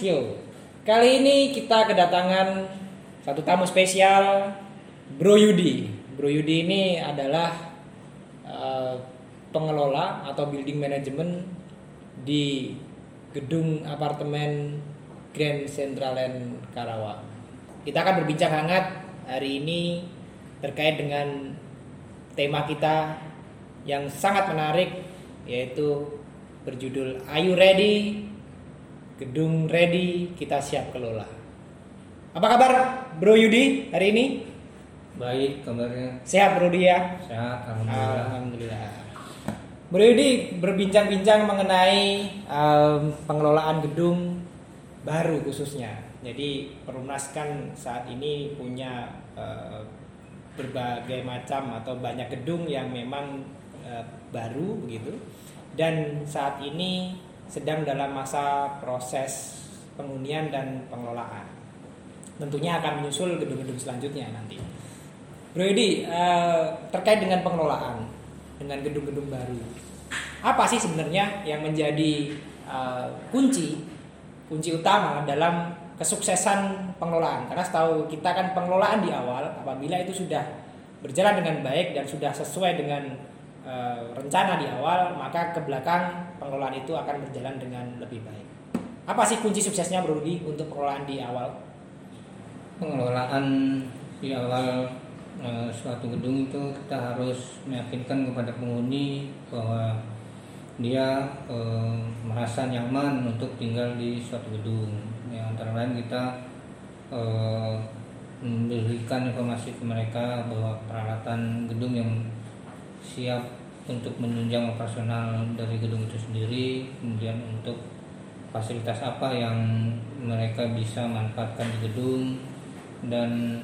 Show. Kali ini kita kedatangan satu tamu spesial, Bro Yudi. Bro Yudi ini adalah uh, pengelola atau building management di gedung apartemen Grand Central Land Karawang. Kita akan berbincang hangat hari ini terkait dengan tema kita yang sangat menarik yaitu berjudul Are You Ready? Gedung ready, kita siap kelola. Apa kabar Bro Yudi hari ini? Baik kabarnya. Sehat Bro Yudi ya? Sehat, alhamdulillah. Alhamdulillah. Bro Yudi berbincang-bincang mengenai um, pengelolaan gedung baru khususnya. Jadi Perumnas kan saat ini punya uh, berbagai macam atau banyak gedung yang memang uh, baru begitu dan saat ini sedang dalam masa proses penghunian dan pengelolaan. Tentunya akan menyusul gedung-gedung selanjutnya nanti. Bro Yudi, uh, terkait dengan pengelolaan dengan gedung-gedung baru, apa sih sebenarnya yang menjadi uh, kunci kunci utama dalam kesuksesan pengelolaan? Karena setahu kita kan pengelolaan di awal apabila itu sudah berjalan dengan baik dan sudah sesuai dengan uh, rencana di awal, maka ke belakang pengelolaan itu akan berjalan dengan lebih baik. Apa sih kunci suksesnya Bro Rudi untuk pengelolaan di awal? Pengelolaan di awal e, suatu gedung itu kita harus meyakinkan kepada penghuni bahwa dia e, merasa nyaman untuk tinggal di suatu gedung. Yang antara lain kita e, memberikan informasi ke mereka bahwa peralatan gedung yang siap untuk menunjang operasional dari gedung itu sendiri, kemudian untuk fasilitas apa yang mereka bisa manfaatkan di gedung dan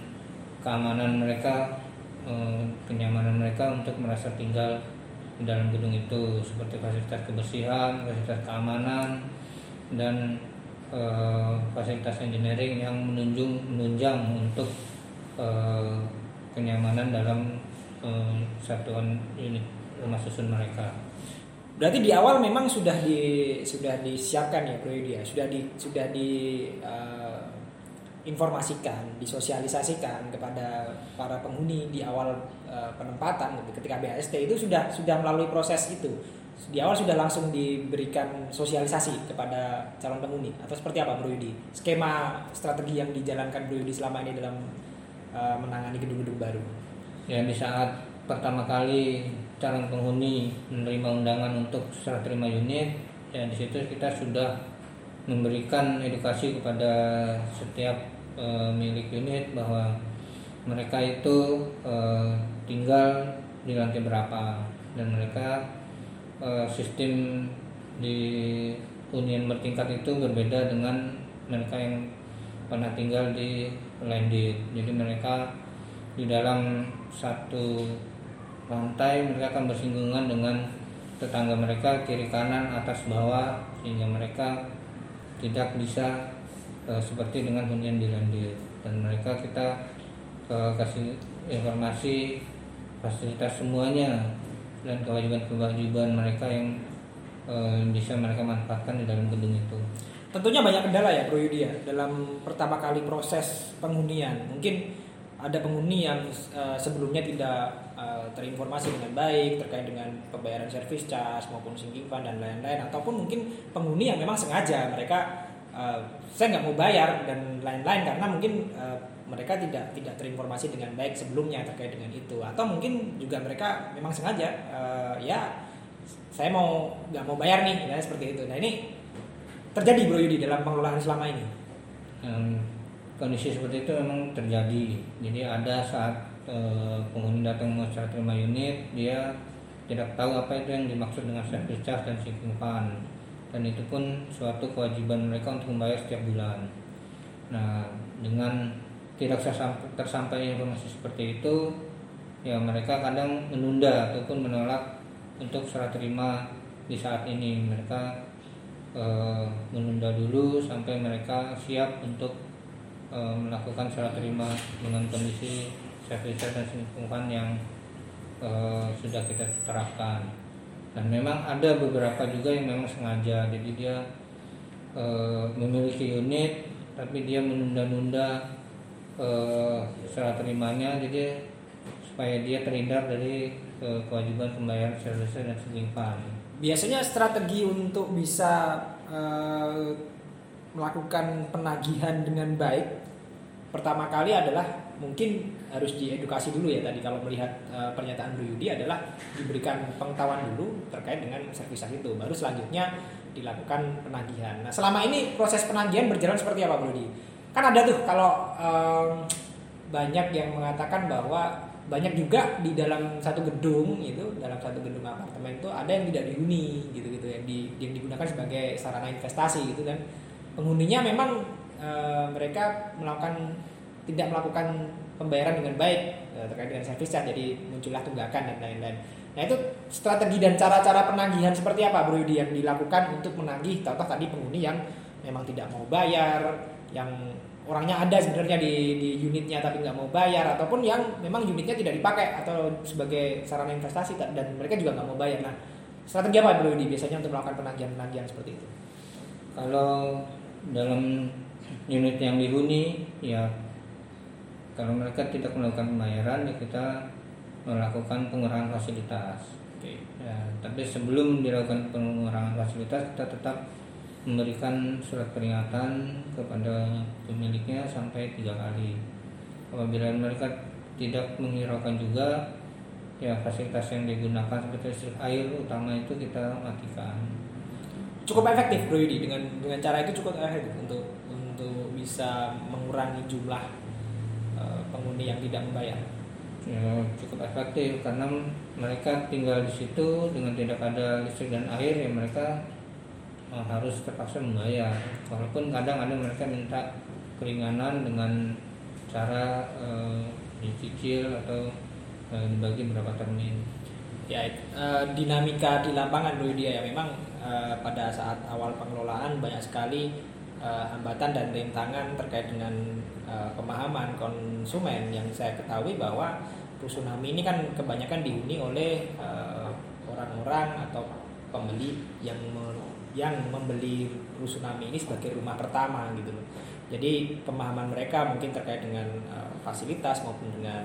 keamanan mereka, eh, kenyamanan mereka untuk merasa tinggal di dalam gedung itu seperti fasilitas kebersihan, fasilitas keamanan dan eh, fasilitas engineering yang menunjung menunjang untuk eh, kenyamanan dalam satuan unit rumah susun mereka. Berarti di awal memang sudah di sudah disiapkan ya Bro Yudi ya, sudah di sudah di uh, informasikan, disosialisasikan kepada para penghuni di awal uh, penempatan gitu. ketika BAST itu sudah sudah melalui proses itu. Di awal sudah langsung diberikan sosialisasi kepada calon penghuni atau seperti apa Bro Yudi? Skema strategi yang dijalankan Bro Yudi selama ini dalam uh, menangani gedung-gedung baru. Ya di saat pertama kali calon penghuni menerima undangan untuk serah terima unit ya di situ kita sudah memberikan edukasi kepada setiap e, milik unit bahwa mereka itu e, tinggal di lantai berapa dan mereka e, sistem di hunian bertingkat itu berbeda dengan mereka yang pernah tinggal di landed jadi mereka di dalam satu lantai mereka akan bersinggungan dengan tetangga mereka kiri kanan atas bawah sehingga mereka tidak bisa uh, seperti dengan hunian di landir dan mereka kita uh, kasih informasi fasilitas semuanya dan kewajiban-kewajiban mereka yang uh, bisa mereka manfaatkan di dalam gedung itu. Tentunya banyak kendala ya Bro Yudi ya dalam pertama kali proses penghunian. Mungkin ada penghuni yang uh, sebelumnya tidak uh, terinformasi dengan baik terkait dengan pembayaran servis charge maupun sinking fund dan lain-lain. Ataupun mungkin penghuni yang memang sengaja mereka uh, saya nggak mau bayar dan lain-lain karena mungkin uh, mereka tidak tidak terinformasi dengan baik sebelumnya terkait dengan itu. Atau mungkin juga mereka memang sengaja uh, ya saya mau nggak mau bayar nih ya seperti itu. Nah ini terjadi bro Yudi dalam pengelolaan selama ini. Hmm kondisi seperti itu memang terjadi. Jadi ada saat e, penghuni datang mau terima unit dia tidak tahu apa itu yang dimaksud dengan service charge dan fund dan itu pun suatu kewajiban mereka untuk membayar setiap bulan. Nah dengan tidak tersampai informasi seperti itu ya mereka kadang menunda ataupun menolak untuk serah terima di saat ini. Mereka e, menunda dulu sampai mereka siap untuk e, melakukan serah terima dengan kondisi service dan lingkungan yang e, sudah kita terapkan. Dan memang ada beberapa juga yang memang sengaja. Jadi dia e, memiliki unit tapi dia menunda-nunda eh, serah terimanya. Jadi supaya dia terhindar dari eh, kewajiban pembayaran service dan fund. Biasanya strategi untuk bisa eh, melakukan penagihan dengan baik pertama kali adalah mungkin harus diedukasi dulu ya tadi kalau melihat uh, pernyataan Bro Yudi adalah diberikan pengetahuan dulu terkait dengan servis itu baru selanjutnya dilakukan penagihan. Nah selama ini proses penagihan berjalan seperti apa Bro Yudi? Kan ada tuh kalau um, banyak yang mengatakan bahwa banyak juga di dalam satu gedung itu dalam satu gedung apartemen itu ada yang tidak dihuni gitu gitu yang, di, yang digunakan sebagai sarana investasi gitu kan penghuninya memang e, mereka melakukan tidak melakukan pembayaran dengan baik e, terkait dengan servis charge jadi muncullah tunggakan dan lain-lain. Nah itu strategi dan cara-cara penagihan seperti apa Bro Yudi yang dilakukan untuk menagih contoh tadi penghuni yang memang tidak mau bayar, yang orangnya ada sebenarnya di, di unitnya tapi nggak mau bayar ataupun yang memang unitnya tidak dipakai atau sebagai sarana investasi dan mereka juga nggak mau bayar. Nah strategi apa Bro Yudi biasanya untuk melakukan penagihan-penagihan seperti itu? Kalau dalam unit yang dihuni ya kalau mereka tidak melakukan pembayaran ya kita melakukan pengurangan fasilitas. Oke. Ya, tapi sebelum dilakukan pengurangan fasilitas kita tetap memberikan surat peringatan kepada pemiliknya sampai tiga kali. Apabila mereka tidak menghiraukan juga ya fasilitas yang digunakan seperti listrik air utama itu kita matikan cukup efektif Bro Yudi dengan dengan cara itu cukup efektif untuk untuk bisa mengurangi jumlah uh, penghuni yang tidak membayar. Ya, cukup efektif karena mereka tinggal di situ dengan tidak ada listrik dan air ya mereka uh, harus terpaksa membayar. Walaupun kadang ada mereka minta keringanan dengan cara uh, dicicil atau uh, dibagi berapa termin. Ya, uh, dinamika di lapangan Bro Yudi ya memang Eh, pada saat awal pengelolaan banyak sekali uh, hambatan dan rintangan terkait dengan uh, pemahaman konsumen yang saya ketahui bahwa Rusunami ini kan kebanyakan dihuni oleh orang-orang uh, atau pembeli yang me, yang membeli Rusunami ini sebagai rumah pertama gitu loh. Jadi pemahaman mereka mungkin terkait dengan uh, fasilitas maupun dengan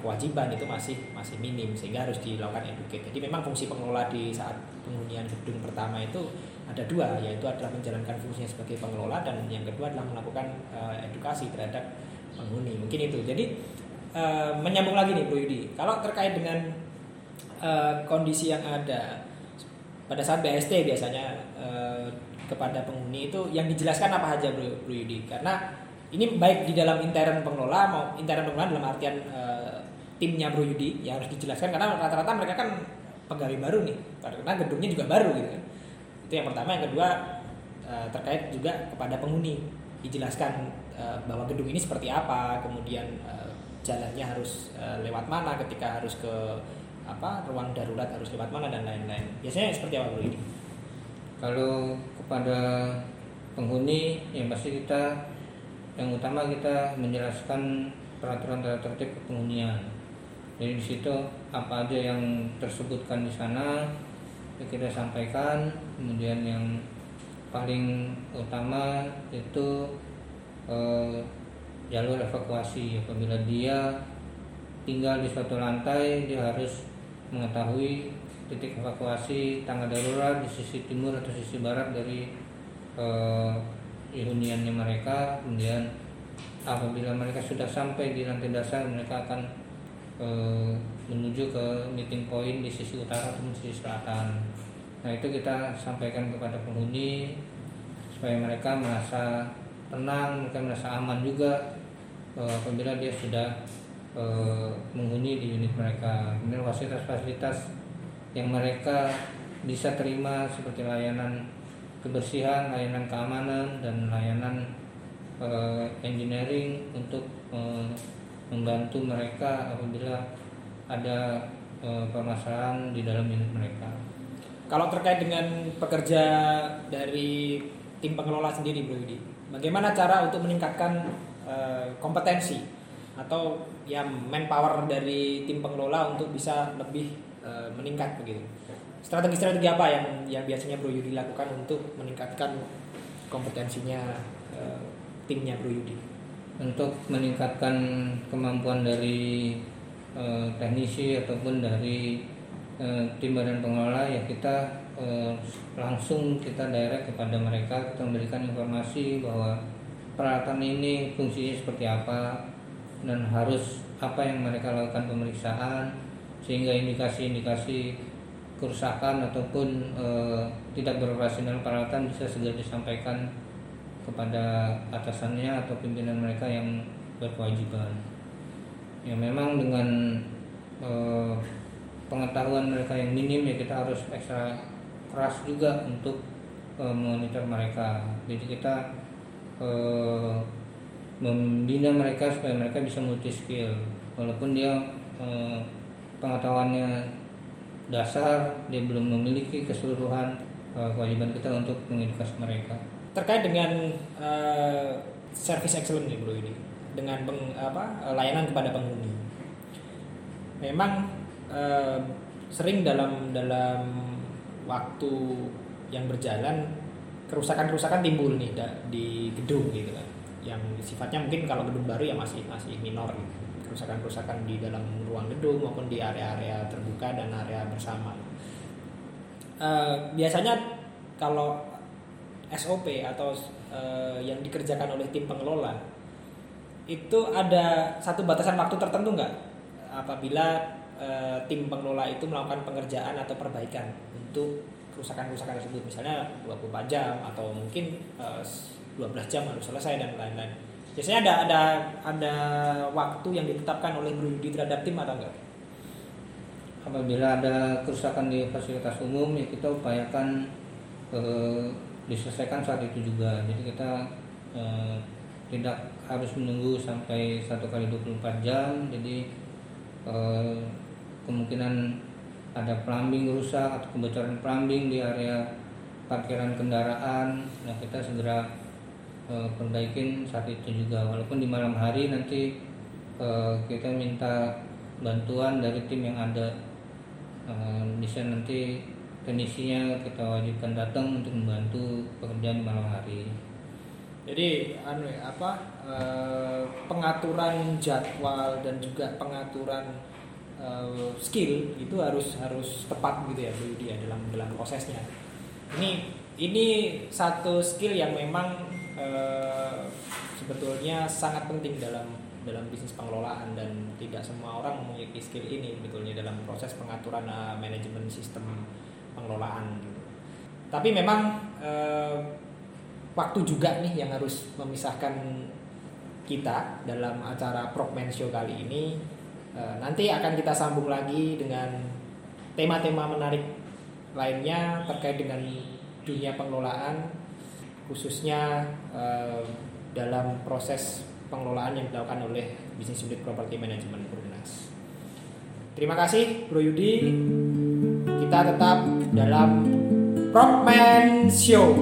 kewajiban itu masih masih minim sehingga harus dilakukan educate. Jadi memang fungsi pengelola di saat penghunian gedung pertama itu ada dua yaitu adalah menjalankan fungsinya sebagai pengelola dan yang kedua adalah melakukan uh, edukasi terhadap penghuni. Mungkin itu. Jadi uh, menyambung lagi nih Bro Yudi. Kalau terkait dengan uh, kondisi yang ada pada saat BST biasanya uh, kepada penghuni itu yang dijelaskan apa aja Bro, Bro Yudi? Karena ini baik di dalam intern pengelola mau intern pengelola dalam artian uh, timnya Bro Yudi yang harus dijelaskan karena rata-rata mereka kan pegawai baru nih. Karena gedungnya juga baru gitu kan. Itu yang pertama. Yang kedua uh, terkait juga kepada penghuni. Dijelaskan uh, bahwa gedung ini seperti apa kemudian uh, jalannya harus uh, lewat mana ketika harus ke apa ruang darurat harus lewat mana dan lain-lain. Biasanya seperti apa Bro Yudi? Kalau kepada penghuni yang pasti kita yang utama kita menjelaskan peraturan tata tertib kepenghunian jadi di situ apa aja yang tersebutkan di sana kita sampaikan. Kemudian yang paling utama itu eh, jalur evakuasi. Apabila dia tinggal di suatu lantai dia harus mengetahui titik evakuasi tangga darurat di sisi timur atau sisi barat dari eh, huniannya mereka kemudian apabila mereka sudah sampai di lantai dasar mereka akan e, menuju ke meeting point di sisi utara atau sisi selatan. Nah itu kita sampaikan kepada penghuni supaya mereka merasa tenang mereka merasa aman juga e, apabila dia sudah e, menghuni di unit mereka. Kemudian fasilitas-fasilitas yang mereka bisa terima seperti layanan kebersihan, layanan keamanan dan layanan uh, engineering untuk uh, membantu mereka apabila ada uh, permasalahan di dalam unit mereka. Kalau terkait dengan pekerja dari tim pengelola sendiri, Bro Yudi, bagaimana cara untuk meningkatkan uh, kompetensi atau ya manpower dari tim pengelola untuk bisa lebih uh, meningkat begitu? Strategi-strategi apa yang yang biasanya Bro Yudi lakukan untuk meningkatkan kompetensinya uh, timnya Bro Yudi? Untuk meningkatkan kemampuan dari uh, teknisi ataupun dari uh, tim badan pengelola ya kita uh, langsung kita direct kepada mereka kita memberikan informasi bahwa peralatan ini fungsinya seperti apa dan harus apa yang mereka lakukan pemeriksaan sehingga indikasi-indikasi kerusakan ataupun e, tidak beroperasional peralatan bisa segera disampaikan kepada atasannya atau pimpinan mereka yang berkewajiban. Ya memang dengan e, pengetahuan mereka yang minim ya kita harus ekstra keras juga untuk e, memonitor mereka. Jadi kita e, membina mereka supaya mereka bisa multi skill walaupun dia e, pengetahuannya dasar dia belum memiliki keseluruhan uh, kewajiban kita untuk mengedukasi mereka. Terkait dengan uh, service excellence nih bro ini. Dengan peng, apa layanan kepada penghuni. Memang uh, sering dalam dalam waktu yang berjalan kerusakan-kerusakan timbul nih di gedung gitu kan. Yang sifatnya mungkin kalau gedung baru ya masih masih minor gitu kerusakan-kerusakan di dalam ruang gedung maupun di area-area terbuka dan area bersama. Uh, biasanya kalau SOP atau uh, yang dikerjakan oleh tim pengelola itu ada satu batasan waktu tertentu nggak? Apabila uh, tim pengelola itu melakukan pengerjaan atau perbaikan untuk kerusakan-kerusakan tersebut. Misalnya 24 jam atau mungkin uh, 12 jam harus selesai dan lain-lain Biasanya ada ada ada waktu yang ditetapkan oleh Bro Yudi terhadap tim atau enggak? Apabila ada kerusakan di fasilitas umum ya kita upayakan eh, diselesaikan saat itu juga. Jadi kita eh, tidak harus menunggu sampai satu kali 24 jam. Jadi eh, kemungkinan ada plumbing rusak atau kebocoran plumbing di area parkiran kendaraan. Nah kita segera uh, perbaikin saat itu juga. Walaupun di malam hari nanti uh, kita minta bantuan dari tim yang ada. Bisa nanti teknisinya kita wajibkan datang untuk membantu pekerjaan malam hari. Jadi anu ya, apa pengaturan jadwal dan juga pengaturan skill itu harus harus tepat gitu ya Bu Yudi ya dalam dalam prosesnya. Ini ini satu skill yang memang Eh, sebetulnya sangat penting dalam dalam bisnis pengelolaan dan tidak semua orang memiliki skill ini sebetulnya dalam proses pengaturan uh, manajemen sistem pengelolaan. Tapi memang uh, waktu juga nih yang harus memisahkan kita dalam acara Progman Show kali ini. Uh, nanti akan kita sambung lagi dengan tema-tema menarik lainnya terkait dengan dunia pengelolaan khususnya uh, dalam proses pengelolaan yang dilakukan oleh bisnis unit property management Perumnas. Terima kasih Bro Yudi. Kita tetap dalam Propman Show.